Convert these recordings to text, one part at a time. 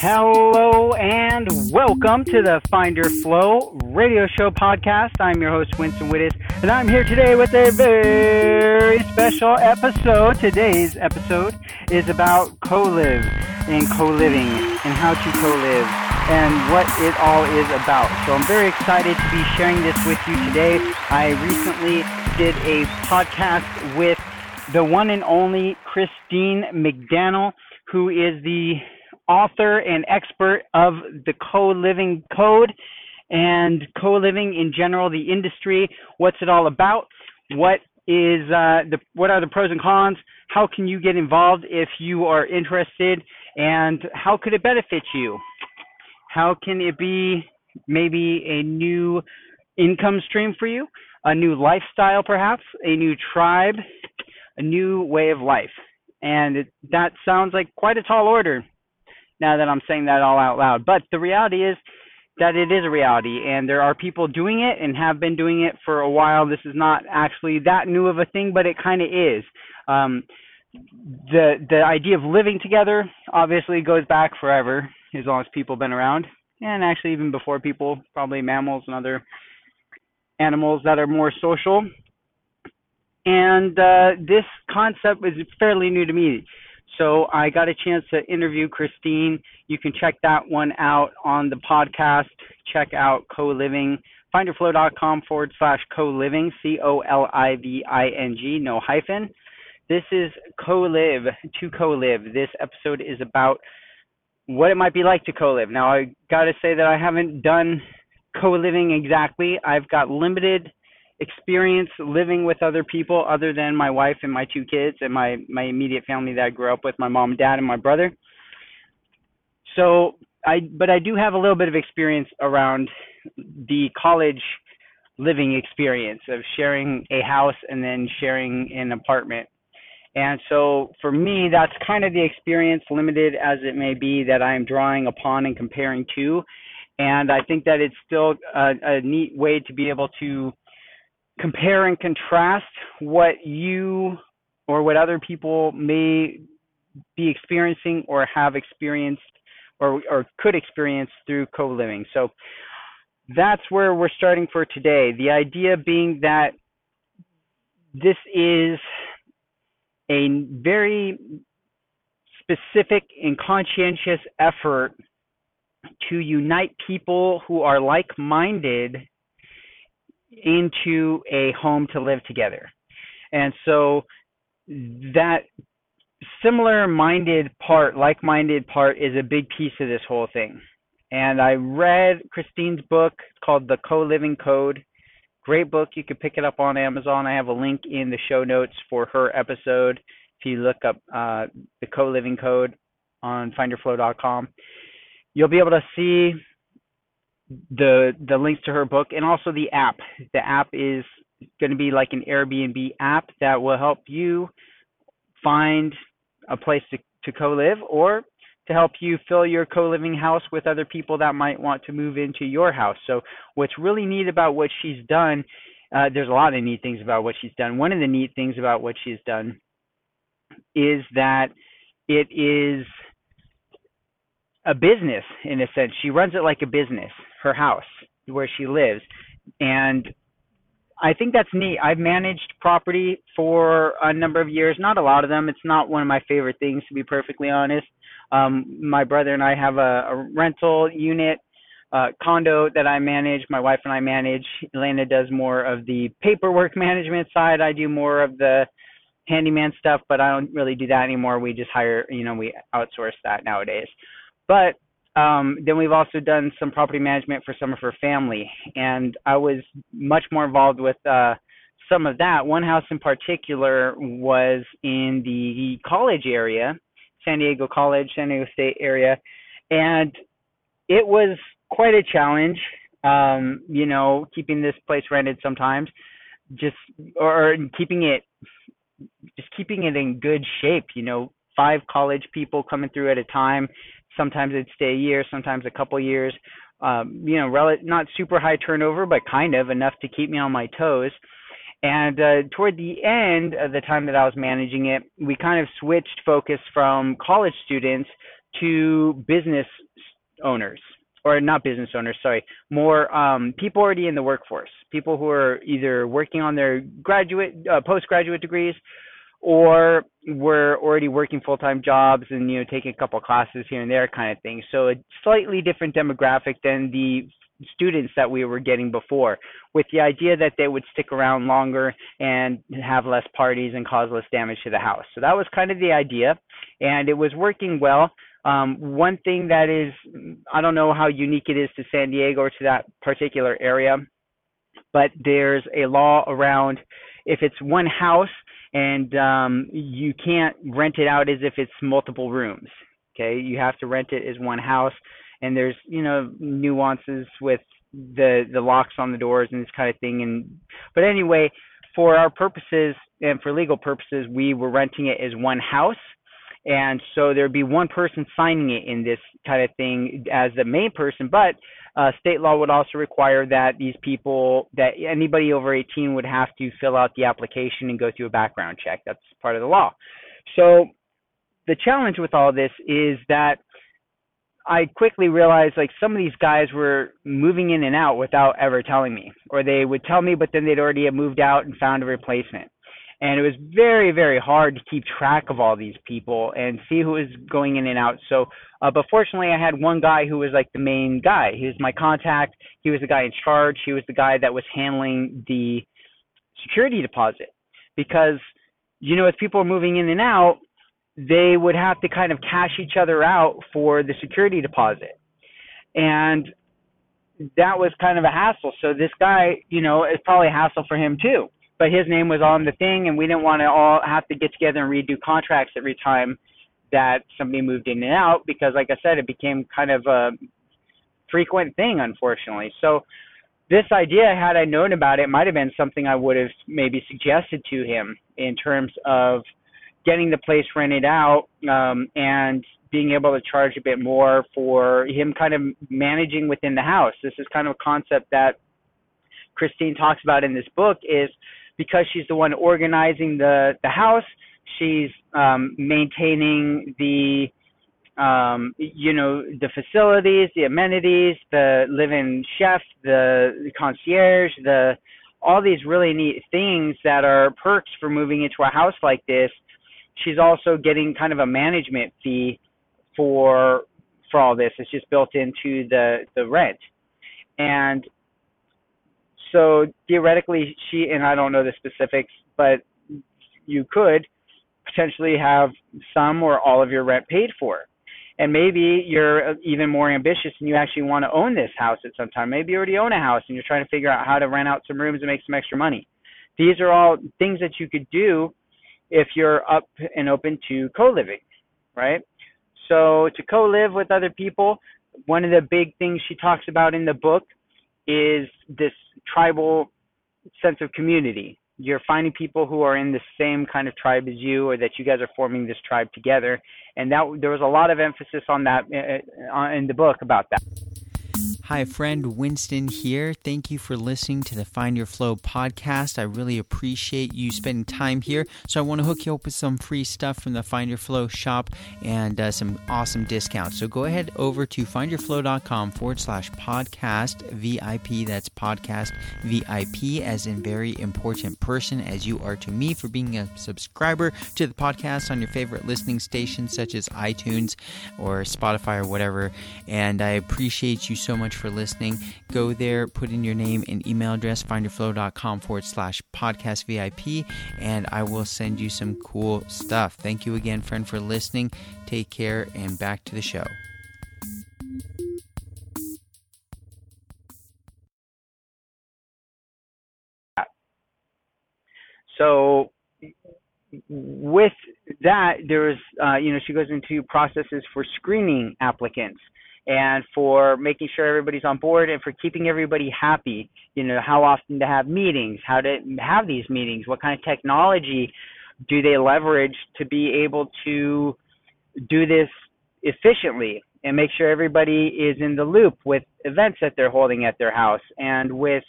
Hello and welcome to the Find Your Flow radio show podcast. I'm your host, Winston Wittes, and I'm here today with a very special episode. Today's episode is about co live and co living and how to co live and what it all is about. So I'm very excited to be sharing this with you today. I recently did a podcast with the one and only Christine McDaniel, who is the author and expert of the co-living code and co-living in general, the industry, what's it all about, what is uh, the what are the pros and cons, how can you get involved if you are interested, and how could it benefit you? How can it be maybe a new income stream for you, a new lifestyle perhaps, a new tribe, a new way of life? And it, that sounds like quite a tall order now that I'm saying that all out loud. But the reality is that it is a reality, and there are people doing it and have been doing it for a while. This is not actually that new of a thing, but it kind of is. Um, the the idea of living together obviously goes back forever, as long as people have been around, and actually even before people, probably mammals and other animals that are more social. And uh, this concept is fairly new to me. So I got a chance to interview Christine. You can check that one out on the podcast. Check out co-living. Findyourflow.com forward slash co-living, C-O-L-I-V-I-N-G, no hyphen. This is co-live, to co-live. This episode is about what it might be like to co-live. Now I got to say that I haven't done co-living exactly. I've got limited experience living with other people other than my wife and my two kids and my my immediate family that I grew up with, my mom dad and my brother. So I but I do have a little bit of experience around the college living experience of sharing a house and then sharing an apartment. And so for me, that's kind of the experience, limited as it may be, that I'm drawing upon and comparing to. And I think that it's still a, a neat way to be able to compare and contrast what you or what other people may be experiencing or have experienced or, or could experience through co-living. So that's where we're starting for today. The idea being that this is a very specific and conscientious effort to unite people who are like-minded into a home to live together. And so that similar minded part, like minded part, is a big piece of this whole thing. And I read Christine's book called The Co Living Code. Great book. You could pick it up on Amazon. I have a link in the show notes for her episode. If you look up uh, the Co Living Code on findyourflow.com. you'll be able to see the the links to her book and also the app. The app is going to be like an Airbnb app that will help you find a place to, to co-live or to help you fill your co-living house with other people that might want to move into your house. So what's really neat about what she's done, uh, there's a lot of neat things about what she's done. One of the neat things about what she's done is that it is a business in a sense. She runs it like a business her house where she lives. And I think that's neat. I've managed property for a number of years, not a lot of them. It's not one of my favorite things, to be perfectly honest. Um, my brother and I have a, a rental unit uh, condo that I manage. My wife and I manage. Elena does more of the paperwork management side. I do more of the handyman stuff, but I don't really do that anymore. We just hire, you know, we outsource that nowadays. But um, then we've also done some property management for some of her family, and I was much more involved with uh, some of that. One house in particular was in the college area, San Diego College, San Diego State area, and it was quite a challenge. Um, you know, keeping this place rented sometimes, just or keeping it, just keeping it in good shape. You know, five college people coming through at a time. Sometimes it'd stay a year, sometimes a couple years. Um, you know, rel- not super high turnover, but kind of enough to keep me on my toes. And uh, toward the end of the time that I was managing it, we kind of switched focus from college students to business owners, or not business owners, sorry, more um, people already in the workforce, people who are either working on their graduate, uh, postgraduate degrees, or were already working full-time jobs and you know taking a couple classes here and there kind of thing. So a slightly different demographic than the students that we were getting before, with the idea that they would stick around longer and have less parties and cause less damage to the house. So that was kind of the idea, and it was working well. Um, one thing that is, I don't know how unique it is to San Diego or to that particular area, but there's a law around if it's one house and um, you can't rent it out as if it's multiple rooms. Okay, you have to rent it as one house and there's you know nuances with the the locks on the doors and this kind of thing and but anyway for our purposes and for legal purposes we were renting it as one house and so there'd be one person signing it in this kind of thing as the main person but uh, state law would also require that these people that anybody over 18 would have to fill out the application and go through a background check that's part of the law so the challenge with all this is that I quickly realized like some of these guys were moving in and out without ever telling me, or they would tell me, but then they'd already have moved out and found a replacement. And it was very, very hard to keep track of all these people and see who was going in and out. So, uh, but fortunately, I had one guy who was like the main guy. He was my contact. He was the guy in charge. He was the guy that was handling the security deposit because, you know, as people are moving in and out, they would have to kind of cash each other out for the security deposit. And that was kind of a hassle. So this guy, you know, it's probably a hassle for him too. But his name was on the thing, and we didn't want to all have to get together and redo contracts every time that somebody moved in and out because, like I said, it became kind of a frequent thing, unfortunately. So this idea, had I known about it, might have been something I would have maybe suggested to him in terms of getting the place rented out um, and being able to charge a bit more for him kind of managing within the house. This is kind of a concept that Christine talks about in this book is because she's the one organizing the, the house, she's um, maintaining the um, you know the facilities, the amenities, the live-in chef, the, concierge, the all these really neat things that are perks for moving into a house like this she's also getting kind of a management fee for for all this. It's just built into the the rent, and so theoretically, she and I don't know the specifics, but you could potentially have some or all of your rent paid for. And maybe you're uh, even more ambitious and you actually want to own this house at some time. Maybe you already own a house and you're trying to figure out how to rent out some rooms and make some extra money. These are all things that you could do if you're up and open to co-living, right? So to co-live with other people, one of the big things she talks about in the book is this tribal sense of community. You're finding people who are in the same kind of tribe as you, or that you guys are forming this tribe together. And that there was a lot of emphasis on that uh, uh, in the book about that. Hi, friend Winston here. Thank you for listening to the Find Your Flow podcast. I really appreciate you spending time here. So, I want to hook you up with some free stuff from the Find Your Flow shop and uh, some awesome discounts. So, go ahead over to findyourflow.com forward slash podcast VIP. That's podcast VIP, as in very important person, as you are to me for being a subscriber to the podcast on your favorite listening stations such as iTunes or Spotify or whatever. And I appreciate you so much for listening. Go there, put in your name and email address, findyourflow.com forward slash podcast VIP, and I will send you some cool stuff. Thank you again, friend, for listening. Take care, and back to the show. So, with that, there's, uh, you know, she goes into processes for screening applicants and for making sure everybody's on board and for keeping everybody happy. You know, how often to have meetings, how to have these meetings, what kind of technology do they leverage to be able to do this efficiently and make sure everybody is in the loop with events that they're holding at their house and with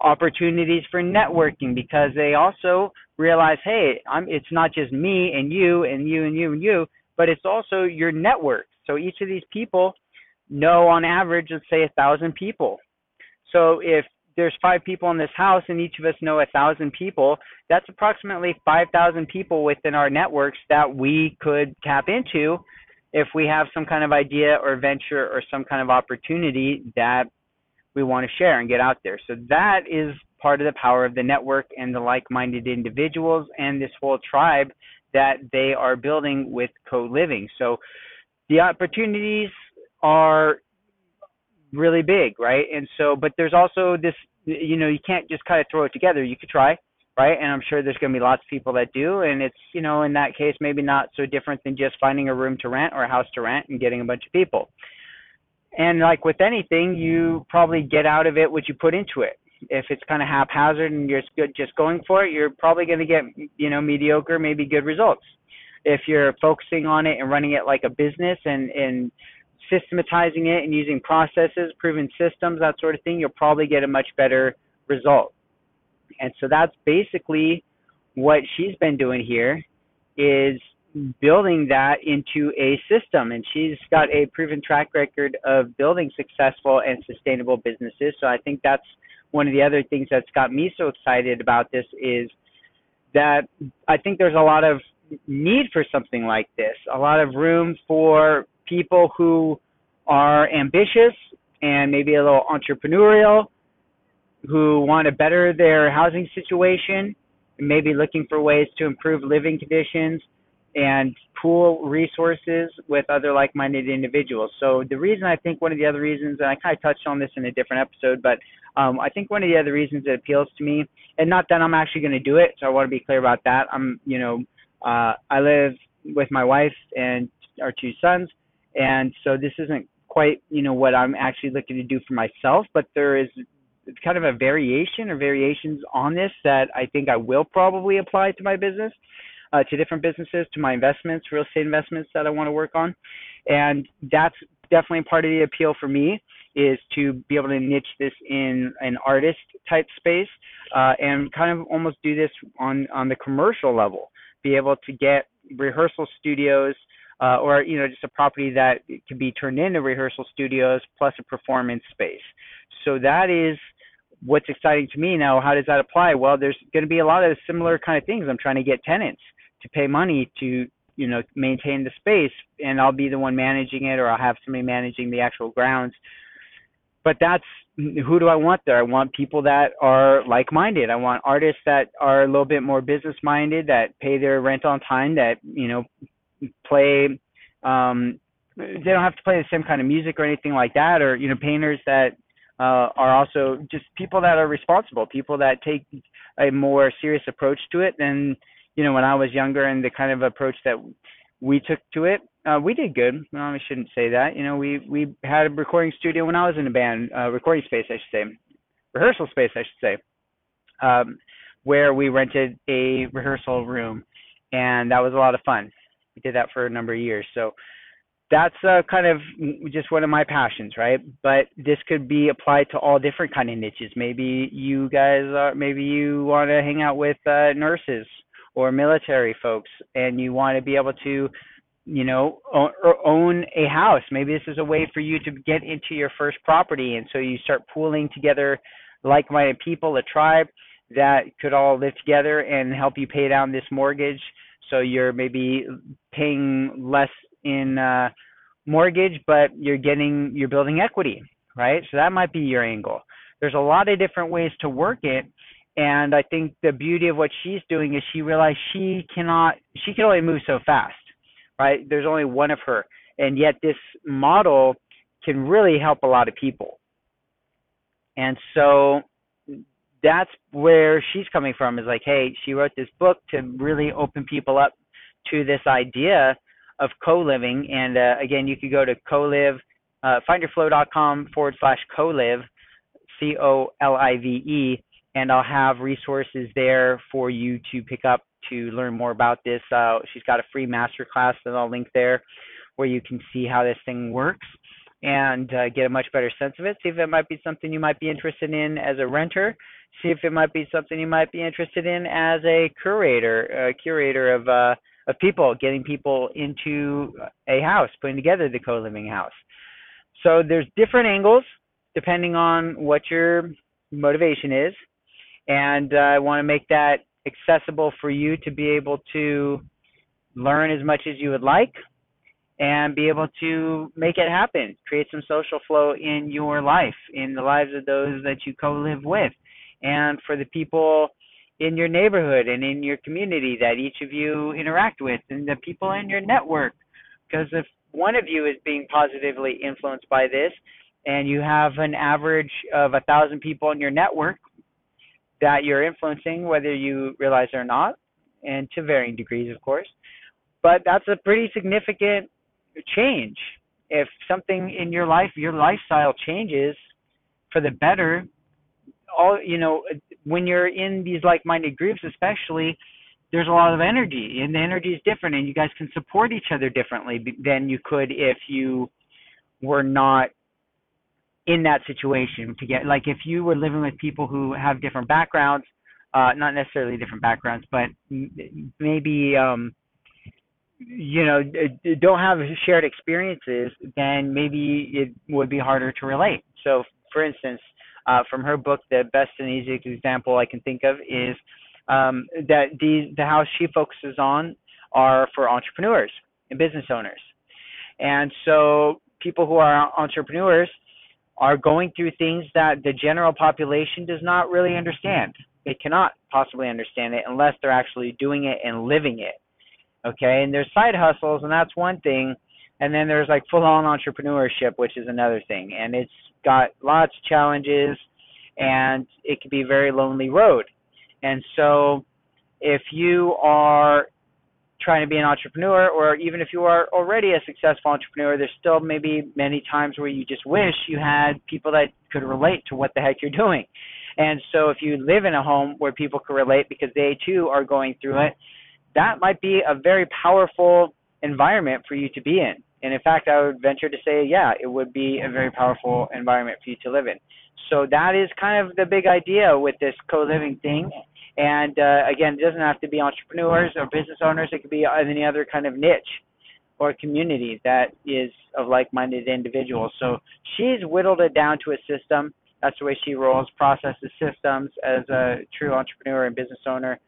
opportunities for networking because they also realize, hey, I'm, it's not just me and you and you and you and you, but it's also your network. So each of these people know on average, let's say a thousand people. So if there's five people in this house and each of us know a thousand people, that's approximately 5,000 people within our networks that we could tap into if we have some kind of idea or venture or some kind of opportunity that we want to share and get out there. So that is part of the power of the network and the like-minded individuals and this whole tribe that they are building with co-living. So the opportunities are really big, right? And so, but there's also this, you know, you can't just kind of throw it together. You could try, right? And I'm sure there's going to be lots of people that do. And it's, you know, in that case, maybe not so different than just finding a room to rent or a house to rent and getting a bunch of people. And like with anything, you probably get out of it what you put into it. If it's kind of haphazard and you're just going for it, you're probably going to get, you know, mediocre, maybe good results. If you're focusing on it and running it like a business and, and systematizing it and using processes, proven systems, that sort of thing, you'll probably get a much better result. And so that's basically what she's been doing here is building that into a system and she's got a proven track record of building successful and sustainable businesses so i think that's one of the other things that's got me so excited about this is that i think there's a lot of need for something like this a lot of room for people who are ambitious and maybe a little entrepreneurial who want to better their housing situation and maybe looking for ways to improve living conditions and pool resources with other like-minded individuals. So the reason I think one of the other reasons, and I kind of touched on this in a different episode, but um, I think one of the other reasons it appeals to me, and not that I'm actually going to do it, so I want to be clear about that. I'm, you know, uh, I live with my wife and our two sons, and so this isn't quite, you know, what I'm actually looking to do for myself, but there is kind of a variation or variations on this that I think I will probably apply to my business uh, to different businesses, to my investments, real estate investments that I want to work on. And that's definitely part of the appeal for me is to be able to niche this in an artist type space uh, and kind of almost do this on on the commercial level. Be able to get rehearsal studios uh, or you know just a property that can be turned into rehearsal studios plus a performance space. So that is what's exciting to me now. How does that apply? Well, there's going to be a lot of similar kind of things. I'm trying to get tenants to pay money to you know maintain the space and I'll be the one managing it or I'll have somebody managing the actual grounds but that's who do I want there I want people that are like-minded I want artists that are a little bit more business minded that pay their rent on time that you know play um they don't have to play the same kind of music or anything like that or you know painters that uh, are also just people that are responsible, people that take a more serious approach to it than you know, when I was younger and the kind of approach that we took to it, uh, we did good. Well, I shouldn't say that. You know, we we had a recording studio when I was in a band, uh, recording space, I should say, rehearsal space, I should say, um, where we rented a rehearsal room, and that was a lot of fun. We did that for a number of years. So that's uh, kind of just one of my passions, right? But this could be applied to all different kind of niches. Maybe you guys are, maybe you want to hang out with uh, nurses or military folks and you want to be able to you know own a house maybe this is a way for you to get into your first property and so you start pooling together like-minded people a tribe that could all live together and help you pay down this mortgage so you're maybe paying less in uh mortgage but you're getting you're building equity right so that might be your angle there's a lot of different ways to work it and I think the beauty of what she's doing is she realized she cannot, she can only move so fast, right? There's only one of her. And yet this model can really help a lot of people. And so that's where she's coming from is like, hey, she wrote this book to really open people up to this idea of co-living. And uh, again, you could go to co-live uh, findyourflow.com forward slash co-live, C-O-L-I-V-E, and I'll have resources there for you to pick up to learn more about this. Uh, she's got a free masterclass that I'll link there where you can see how this thing works and uh, get a much better sense of it. See if it might be something you might be interested in as a renter. See if it might be something you might be interested in as a curator, a curator of uh, of people, getting people into a house, putting together the co-living house. So there's different angles depending on what your motivation is, and uh, I want to make that accessible for you to be able to learn as much as you would like and be able to make it happen, create some social flow in your life, in the lives of those that you co-live with, and for the people in your neighborhood and in your community that each of you interact with, and the people in your network. Because if one of you is being positively influenced by this, and you have an average of a thousand people in your network that you're influencing, whether you realize it or not, and to varying degrees, of course. But that's a pretty significant change. If something in your life, your lifestyle changes for the better, all you know, when you're in these like-minded groups, especially, there's a lot of energy, and the energy is different, and you guys can support each other differently than you could if you were not in that situation to get like if you were living with people who have different backgrounds uh not necessarily different backgrounds but maybe um you know don't have shared experiences then maybe it would be harder to relate. So for instance uh, from her book the best and easiest example i can think of is um, that the the house she focuses on are for entrepreneurs and business owners. And so people who are entrepreneurs are going through things that the general population does not really understand. They cannot possibly understand it unless they're actually doing it and living it okay? And there's side hustles and that's one thing. And then there's like full on entrepreneurship which is another thing. And it's got lots of challenges and it can be a very lonely road. And so if you are trying to be an entrepreneur or even if you are already a successful entrepreneur there's still maybe many times where you just wish you had people that could relate to what the heck you're doing. And so if you live in a home where people can relate because they too are going through it that might be a very powerful environment for you to be in. And in fact, I would venture to say, yeah, it would be a very powerful environment for you to live in. So that is kind of the big idea with this co-living thing. And uh, again, it doesn't have to be entrepreneurs or business owners. It could be any other kind of niche or community that is of like-minded individuals. So she's whittled it down to a system. That's the way she rolls, processes systems as a true entrepreneur and business owner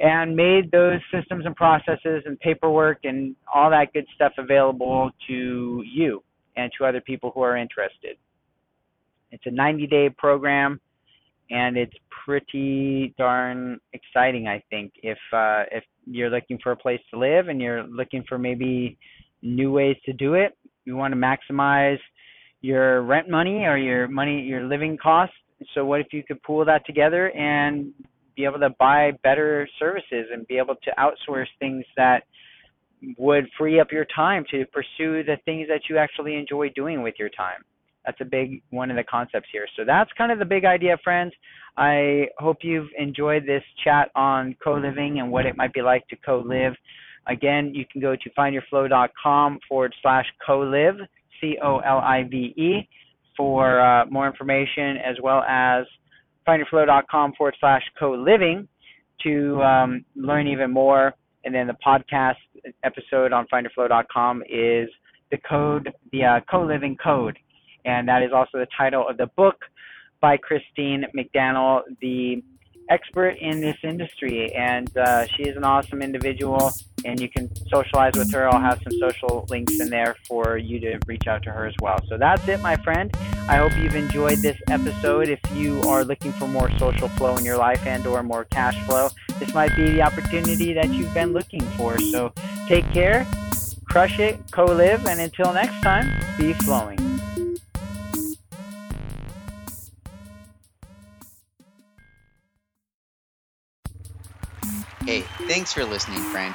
and made those systems and processes and paperwork and all that good stuff available to you and to other people who are interested. It's a 90 day program and it's pretty darn exciting I think if uh, if you're looking for a place to live and you're looking for maybe new ways to do it you want to maximize your rent money or your money your living costs so what if you could pool that together and be able to buy better services and be able to outsource things that would free up your time to pursue the things that you actually enjoy doing with your time. That's a big one of the concepts here. So that's kind of the big idea, friends. I hope you've enjoyed this chat on co-living and what it might be like to co-live. Again, you can go to findyourflow.com forward slash co-live, C-O-L-I-V-E, for uh, more information as well as findyourflow.com forward slash co-living to um, learn even more. And then the podcast episode on findyourflow.com is the code, the uh, co-living code. And that is also the title of the book by Christine McDaniel, the expert in this industry. And uh, she is an awesome individual and you can socialize with her. I'll have some social links in there for you to reach out to her as well. So that's it, my friend. I hope you've enjoyed this episode. If you are looking for more social flow in your life and or more cash flow, this might be the opportunity that you've been looking for. So take care, crush it, co-live, and until next time, be flowing. Hey, thanks for listening, friend.